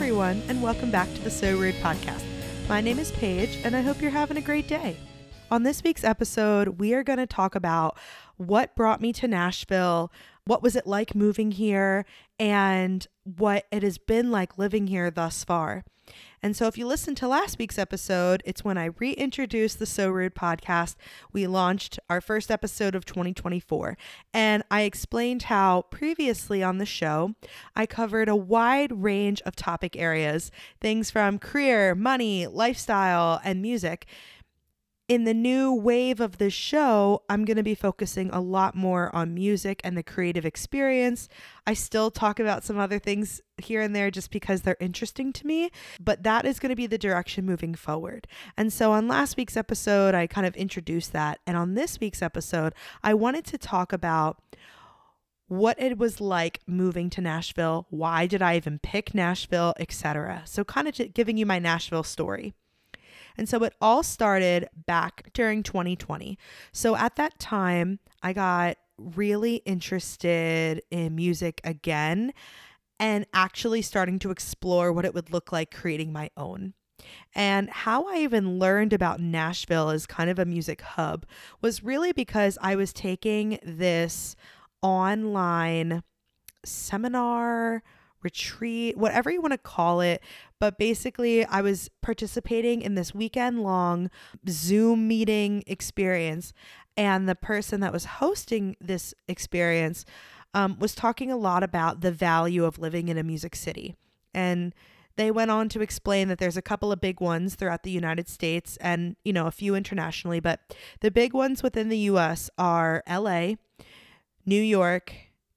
everyone, and welcome back to the So Rude podcast. My name is Paige, and I hope you're having a great day. On this week's episode, we are going to talk about what brought me to Nashville, what was it like moving here, and what it has been like living here thus far. And so, if you listened to last week's episode, it's when I reintroduced the So Rude podcast. We launched our first episode of 2024. And I explained how previously on the show, I covered a wide range of topic areas things from career, money, lifestyle, and music in the new wave of the show, I'm going to be focusing a lot more on music and the creative experience. I still talk about some other things here and there just because they're interesting to me, but that is going to be the direction moving forward. And so on last week's episode, I kind of introduced that. And on this week's episode, I wanted to talk about what it was like moving to Nashville, why did I even pick Nashville, etc. So kind of giving you my Nashville story. And so it all started back during 2020. So at that time, I got really interested in music again and actually starting to explore what it would look like creating my own. And how I even learned about Nashville as kind of a music hub was really because I was taking this online seminar retreat, whatever you want to call it. But basically, I was participating in this weekend long Zoom meeting experience. And the person that was hosting this experience um, was talking a lot about the value of living in a music city. And they went on to explain that there's a couple of big ones throughout the United States and, you know, a few internationally, but the big ones within the US are LA, New York,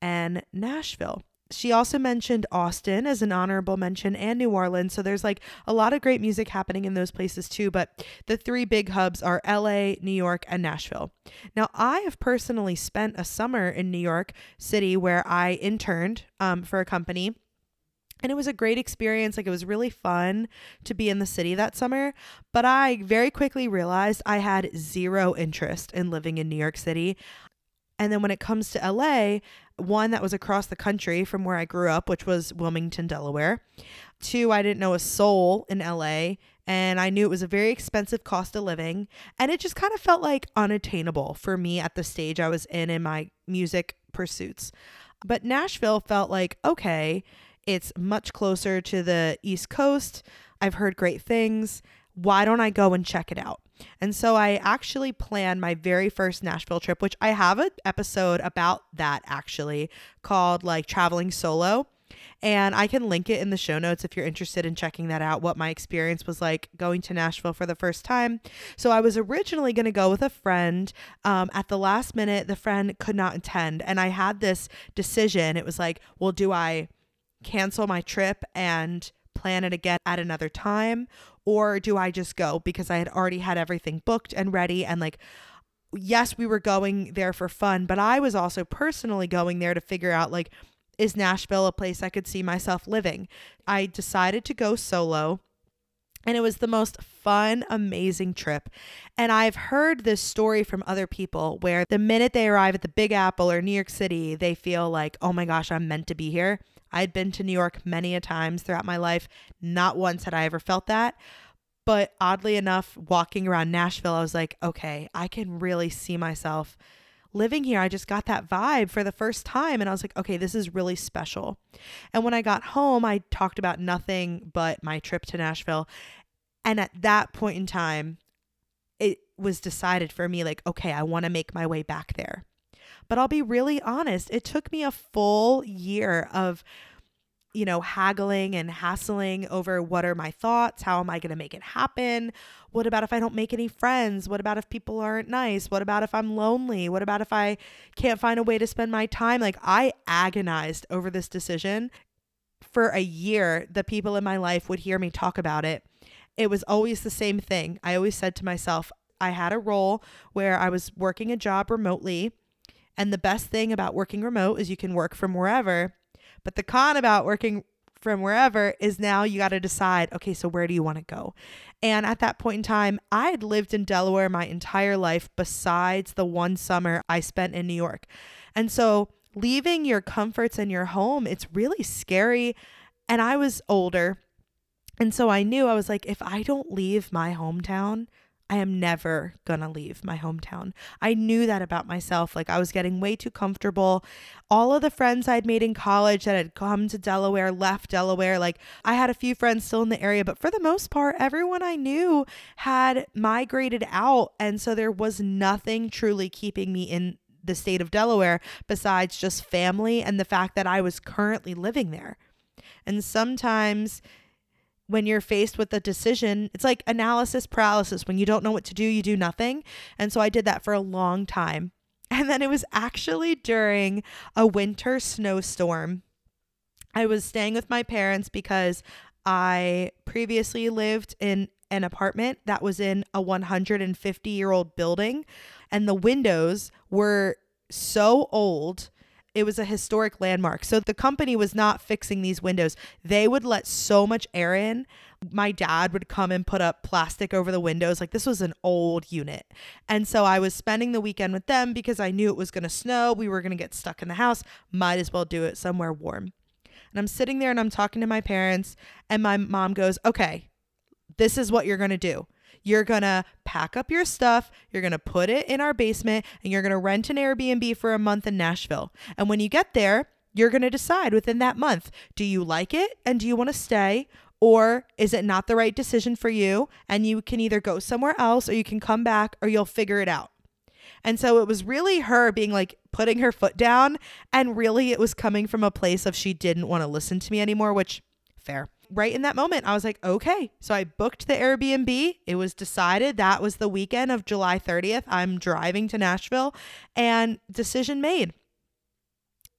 and Nashville she also mentioned Austin as an honorable mention and New Orleans. So there's like a lot of great music happening in those places too. But the three big hubs are LA, New York, and Nashville. Now, I have personally spent a summer in New York City where I interned um, for a company. And it was a great experience. Like, it was really fun to be in the city that summer. But I very quickly realized I had zero interest in living in New York City. And then when it comes to LA, one that was across the country from where I grew up, which was Wilmington, Delaware. Two, I didn't know a soul in LA, and I knew it was a very expensive cost of living, and it just kind of felt like unattainable for me at the stage I was in in my music pursuits. But Nashville felt like, okay, it's much closer to the East Coast. I've heard great things. Why don't I go and check it out? And so I actually planned my very first Nashville trip, which I have an episode about that actually called like traveling solo. And I can link it in the show notes if you're interested in checking that out, what my experience was like going to Nashville for the first time. So I was originally going to go with a friend. Um, at the last minute, the friend could not attend. And I had this decision. It was like, well, do I cancel my trip and plan it again at another time? Or do I just go because I had already had everything booked and ready and like, yes, we were going there for fun, but I was also personally going there to figure out like, is Nashville a place I could see myself living? I decided to go solo. And it was the most fun, amazing trip. And I've heard this story from other people where the minute they arrive at the Big Apple or New York City, they feel like, oh my gosh, I'm meant to be here. I'd been to New York many a times throughout my life. Not once had I ever felt that. But oddly enough, walking around Nashville, I was like, okay, I can really see myself living here. I just got that vibe for the first time. And I was like, okay, this is really special. And when I got home, I talked about nothing but my trip to Nashville. And at that point in time, it was decided for me, like, okay, I want to make my way back there. But I'll be really honest, it took me a full year of you know, haggling and hassling over what are my thoughts? How am I going to make it happen? What about if I don't make any friends? What about if people aren't nice? What about if I'm lonely? What about if I can't find a way to spend my time? Like, I agonized over this decision for a year. The people in my life would hear me talk about it. It was always the same thing. I always said to myself, I had a role where I was working a job remotely and the best thing about working remote is you can work from wherever. But the con about working from wherever is now you got to decide, okay, so where do you want to go? And at that point in time, I had lived in Delaware my entire life besides the one summer I spent in New York. And so leaving your comforts and your home, it's really scary. And I was older And so I knew I was like, if I don't leave my hometown, I am never gonna leave my hometown. I knew that about myself. Like I was getting way too comfortable. All of the friends I'd made in college that had come to Delaware left Delaware. Like I had a few friends still in the area, but for the most part, everyone I knew had migrated out. And so there was nothing truly keeping me in the state of Delaware besides just family and the fact that I was currently living there. And sometimes when you're faced with a decision, it's like analysis paralysis. When you don't know what to do, you do nothing. And so I did that for a long time. And then it was actually during a winter snowstorm. I was staying with my parents because I previously lived in an apartment that was in a 150 year old building, and the windows were so old it was a historic landmark. So the company was not fixing these windows. They would let so much air in. My dad would come and put up plastic over the windows. Like this was an old unit. And so I was spending the weekend with them because I knew it was going to snow. We were going to get stuck in the house. Might as well do it somewhere warm. And I'm sitting there and I'm talking to my parents, and my mom goes, Okay, this is what you're going to do. You're going to pack up your stuff, you're going to put it in our basement, and you're going to rent an Airbnb for a month in Nashville. And when you get there, you're going to decide within that month do you like it and do you want to stay? Or is it not the right decision for you? And you can either go somewhere else or you can come back or you'll figure it out. And so it was really her being like putting her foot down. And really, it was coming from a place of she didn't want to listen to me anymore, which fair right in that moment, I was like, okay. So I booked the Airbnb. It was decided that was the weekend of July 30th. I'm driving to Nashville and decision made.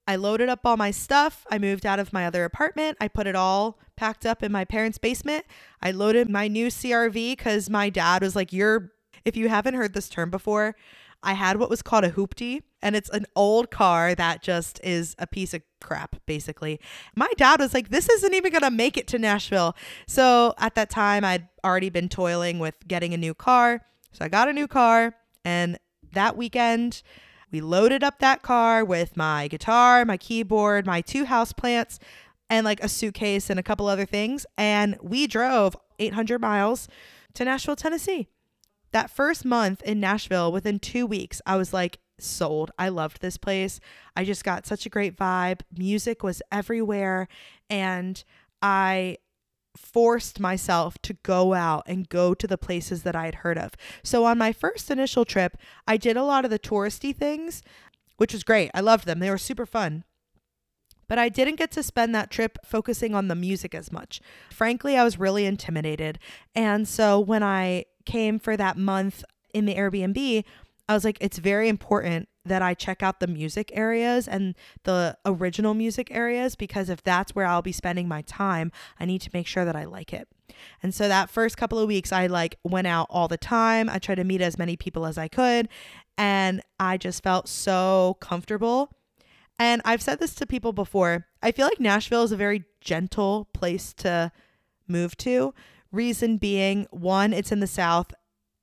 I loaded up all my stuff. I moved out of my other apartment. I put it all packed up in my parents' basement. I loaded my new CRV because my dad was like, You're, if you haven't heard this term before, I had what was called a hoopty, and it's an old car that just is a piece of crap, basically. My dad was like, This isn't even to make it to Nashville. So at that time, I'd already been toiling with getting a new car. So I got a new car, and that weekend, we loaded up that car with my guitar, my keyboard, my two house plants, and like a suitcase and a couple other things. And we drove 800 miles to Nashville, Tennessee that first month in Nashville, within two weeks, I was like, sold. I loved this place. I just got such a great vibe. Music was everywhere. And I forced myself to go out and go to the places that I had heard of. So on my first initial trip, I did a lot of the touristy things, which was great. I loved them, they were super fun. But I didn't get to spend that trip focusing on the music as much. Frankly, I was really intimidated. And so when I came for that month in the Airbnb, I was like, it's very important that I check out the music areas and the original music areas because if that's where I'll be spending my time, I need to make sure that I like it. And so that first couple of weeks, I like went out all the time. I tried to meet as many people as I could. And I just felt so comfortable. And I've said this to people before. I feel like Nashville is a very gentle place to move to Reason being, one, it's in the South.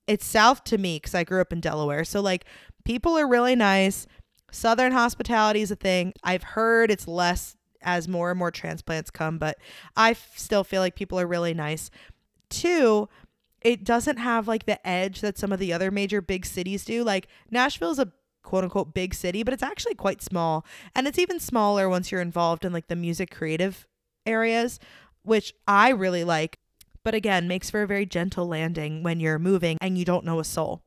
It's South to me because I grew up in Delaware. So, like, people are really nice. Southern hospitality is a thing. I've heard it's less as more and more transplants come, but I f- still feel like people are really nice. Two, it doesn't have like the edge that some of the other major big cities do. Like, Nashville is a quote unquote big city, but it's actually quite small. And it's even smaller once you're involved in like the music creative areas, which I really like but again, makes for a very gentle landing when you're moving and you don't know a soul.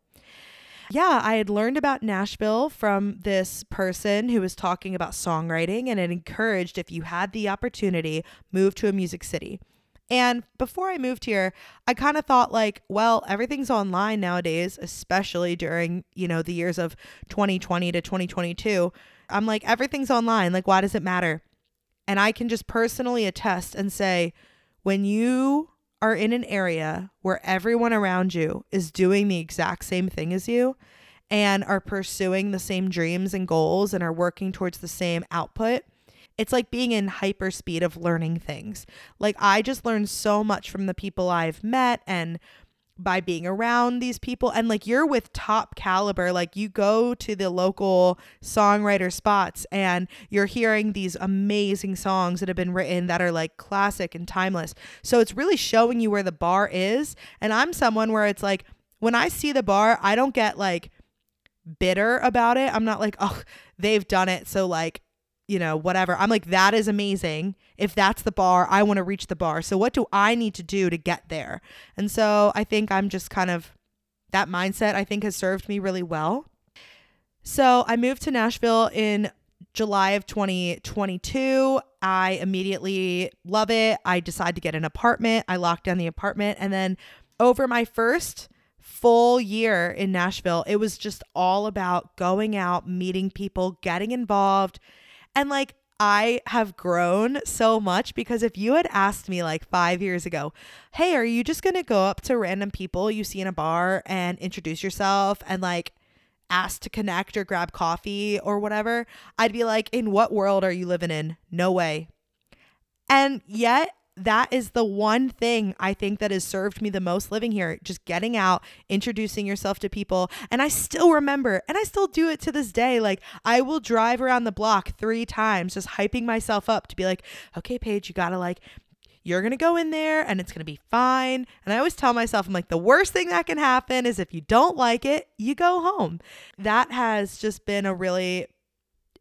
Yeah, I had learned about Nashville from this person who was talking about songwriting and it encouraged if you had the opportunity, move to a music city. And before I moved here, I kind of thought like, well, everything's online nowadays, especially during, you know, the years of 2020 to 2022. I'm like, everything's online. Like, why does it matter? And I can just personally attest and say, when you are in an area where everyone around you is doing the exact same thing as you and are pursuing the same dreams and goals and are working towards the same output, it's like being in hyper speed of learning things. Like I just learned so much from the people I've met and by being around these people. And like you're with top caliber. Like you go to the local songwriter spots and you're hearing these amazing songs that have been written that are like classic and timeless. So it's really showing you where the bar is. And i'm someone where it's like when i see the bar i don't get like bitter about it. I'm not like oh they've done it so like you know, whatever. I'm like, that is amazing. If that's the bar, I want to reach the bar. So what do I need to do to get there? And so I think I'm just kind of that mindset I think has served me really well. So I moved to Nashville in July of 2022. I immediately love it. I decide to get an apartment. I lock down the apartment and then over my first full year in Nashville, it was just all about going out, meeting people, getting involved, and like, I have grown so much because if you had asked me like five years ago, hey, are you just going to go up to random people you see in a bar and introduce yourself and like ask to connect or grab coffee or whatever? I'd be like, in what world are you living in? No way. And yet, that is the one thing I think that has served me the most living here. Just getting out, introducing yourself to people. And I still remember, and I still do it to this day. Like, I will drive around the block three times, just hyping myself up to be like, okay, Paige, you gotta like, you're gonna go in there and it's gonna be fine. And I always tell myself, I'm like, the worst thing that can happen is if you don't like it, you go home. That has just been a really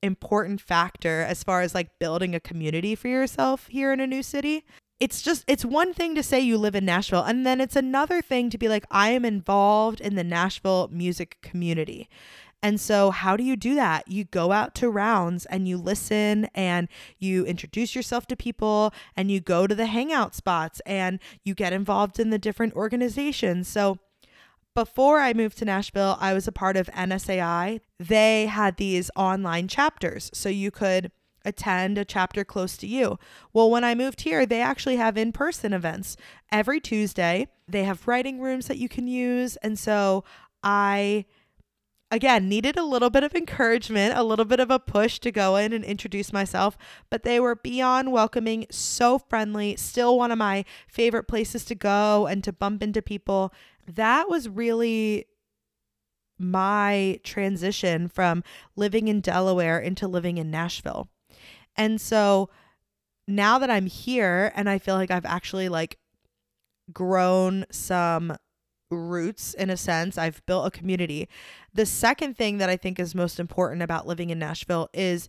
important factor as far as like building a community for yourself here in a new city it's just it's one thing to say you live in Nashville and then it's another thing to be like I am involved in the Nashville music community. And so how do you do that? You go out to rounds and you listen and you introduce yourself to people and you go to the hangout spots and you get involved in the different organizations. So before I moved to Nashville, I was a part of NSAI. They had these online chapters. So you could attend a chapter close to you. Well, when I moved here, they actually have in person events every Tuesday. They have writing rooms that you can use. And so I, again, needed a little bit of encouragement, a little bit of a push to go in and introduce myself. But they were beyond welcoming, so friendly, still one of my favorite places to go and to bump into people. That was really my transition from living in Delaware into living in Nashville. And so now that I'm here and I feel like I've actually like grown some roots in a sense, I've built a community. The second thing that I think is most important about living in Nashville is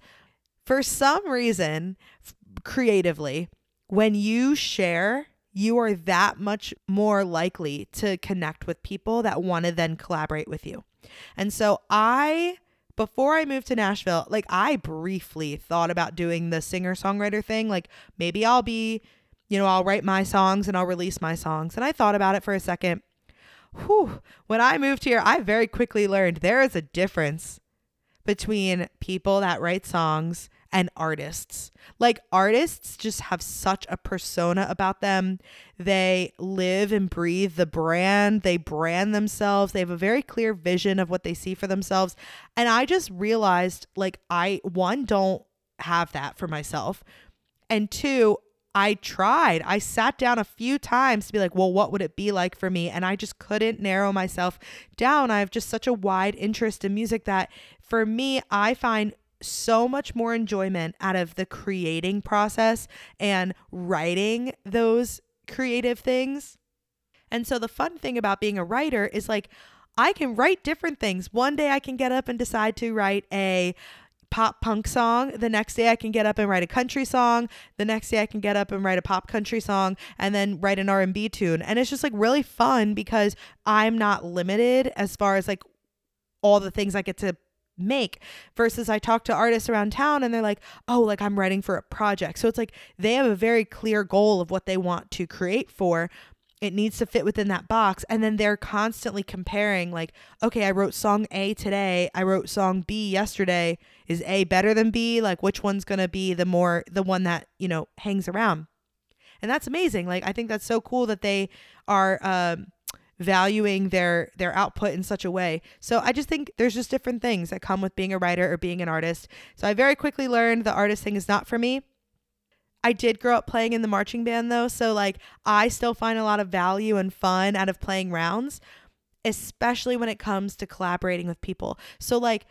for some reason, creatively, when you share, you are that much more likely to connect with people that want to then collaborate with you. And so I before I moved to Nashville, like I briefly thought about doing the singer songwriter thing. Like maybe I'll be, you know, I'll write my songs and I'll release my songs. And I thought about it for a second. Whew. When I moved here, I very quickly learned there is a difference between people that write songs and artists. Like artists just have such a persona about them. They live and breathe the brand, they brand themselves, they have a very clear vision of what they see for themselves. And I just realized like I one don't have that for myself. And two, I tried. I sat down a few times to be like, well, what would it be like for me? And I just couldn't narrow myself down. I have just such a wide interest in music that for me, I find so much more enjoyment out of the creating process and writing those creative things. And so the fun thing about being a writer is like I can write different things. One day I can get up and decide to write a pop punk song. The next day I can get up and write a country song. The next day I can get up and write a pop country song and then write an R&B tune. And it's just like really fun because I'm not limited as far as like all the things I get to make versus I talk to artists around town and they're like, "Oh, like I'm writing for a project." So it's like they have a very clear goal of what they want to create for. It needs to fit within that box and then they're constantly comparing like, "Okay, I wrote song A today. I wrote song B yesterday. Is A better than B? Like which one's going to be the more the one that, you know, hangs around?" And that's amazing. Like I think that's so cool that they are um valuing their their output in such a way. So I just think there's just different things that come with being a writer or being an artist. So I very quickly learned the artist thing is not for me. I did grow up playing in the marching band though, so like I still find a lot of value and fun out of playing rounds, especially when it comes to collaborating with people. So like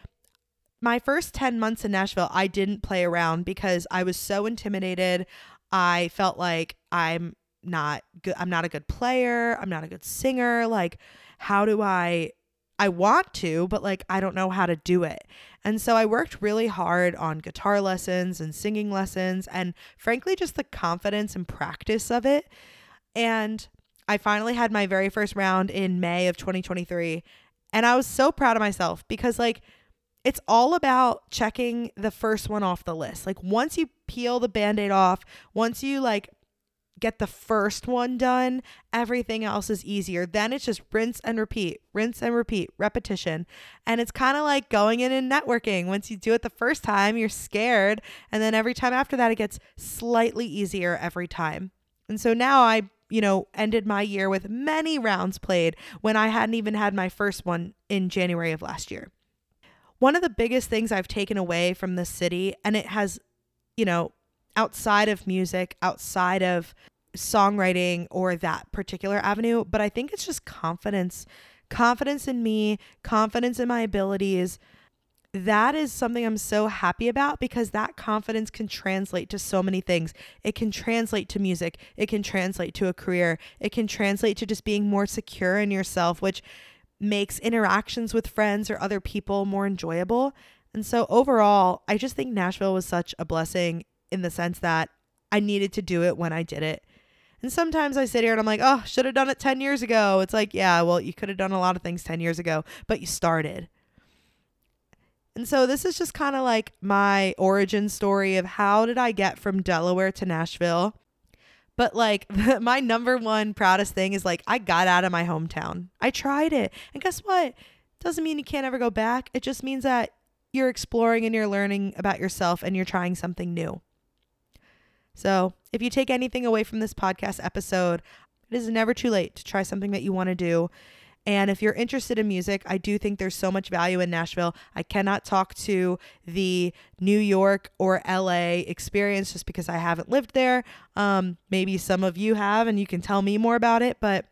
my first 10 months in Nashville, I didn't play around because I was so intimidated. I felt like I'm not good I'm not a good player, I'm not a good singer, like how do I I want to, but like I don't know how to do it. And so I worked really hard on guitar lessons and singing lessons and frankly just the confidence and practice of it. And I finally had my very first round in May of 2023 and I was so proud of myself because like it's all about checking the first one off the list. Like once you peel the band-aid off, once you like get the first one done, everything else is easier. Then it's just rinse and repeat, rinse and repeat, repetition. And it's kind of like going in and networking. Once you do it the first time, you're scared. And then every time after that, it gets slightly easier every time. And so now I, you know, ended my year with many rounds played when I hadn't even had my first one in January of last year. One of the biggest things I've taken away from this city, and it has, you know, outside of music, outside of songwriting or that particular avenue, but I think it's just confidence. Confidence in me, confidence in my abilities. That is something I'm so happy about because that confidence can translate to so many things. It can translate to music, it can translate to a career, it can translate to just being more secure in yourself, which makes interactions with friends or other people more enjoyable. And so overall, I just think Nashville was such a blessing in the sense that I needed to do it when I did it. And sometimes I sit here and I'm like, oh, should have done it 10 years ago. It's like, yeah, well, you could have done a lot of things 10 years ago, but you started. And so this is just kind of like my origin story of how did I get from Delaware to Nashville. But like my number one proudest thing is like I got out of my hometown. I tried it. And guess what? Doesn't mean you can't ever go back. It just means that you're exploring and you're learning about yourself and you're trying something new. So, if you take anything away from this podcast episode, it is never too late to try something that you want to do. And if you're interested in music, I do think there's so much value in Nashville. I cannot talk to the New York or LA experience just because I haven't lived there. Um, maybe some of you have, and you can tell me more about it. But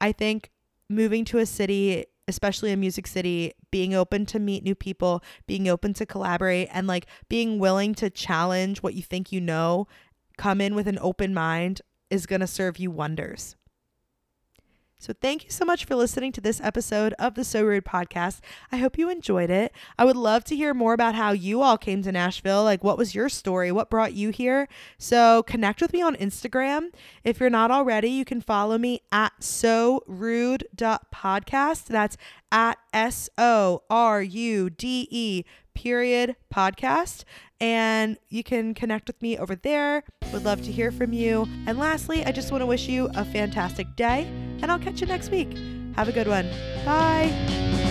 I think moving to a city, especially a music city, being open to meet new people, being open to collaborate, and like being willing to challenge what you think you know come in with an open mind is going to serve you wonders. So, thank you so much for listening to this episode of the So Rude podcast. I hope you enjoyed it. I would love to hear more about how you all came to Nashville. Like, what was your story? What brought you here? So, connect with me on Instagram. If you're not already, you can follow me at so rude podcast. That's at S O R U D E period podcast and you can connect with me over there. Would love to hear from you. And lastly, I just want to wish you a fantastic day, and I'll catch you next week. Have a good one. Bye.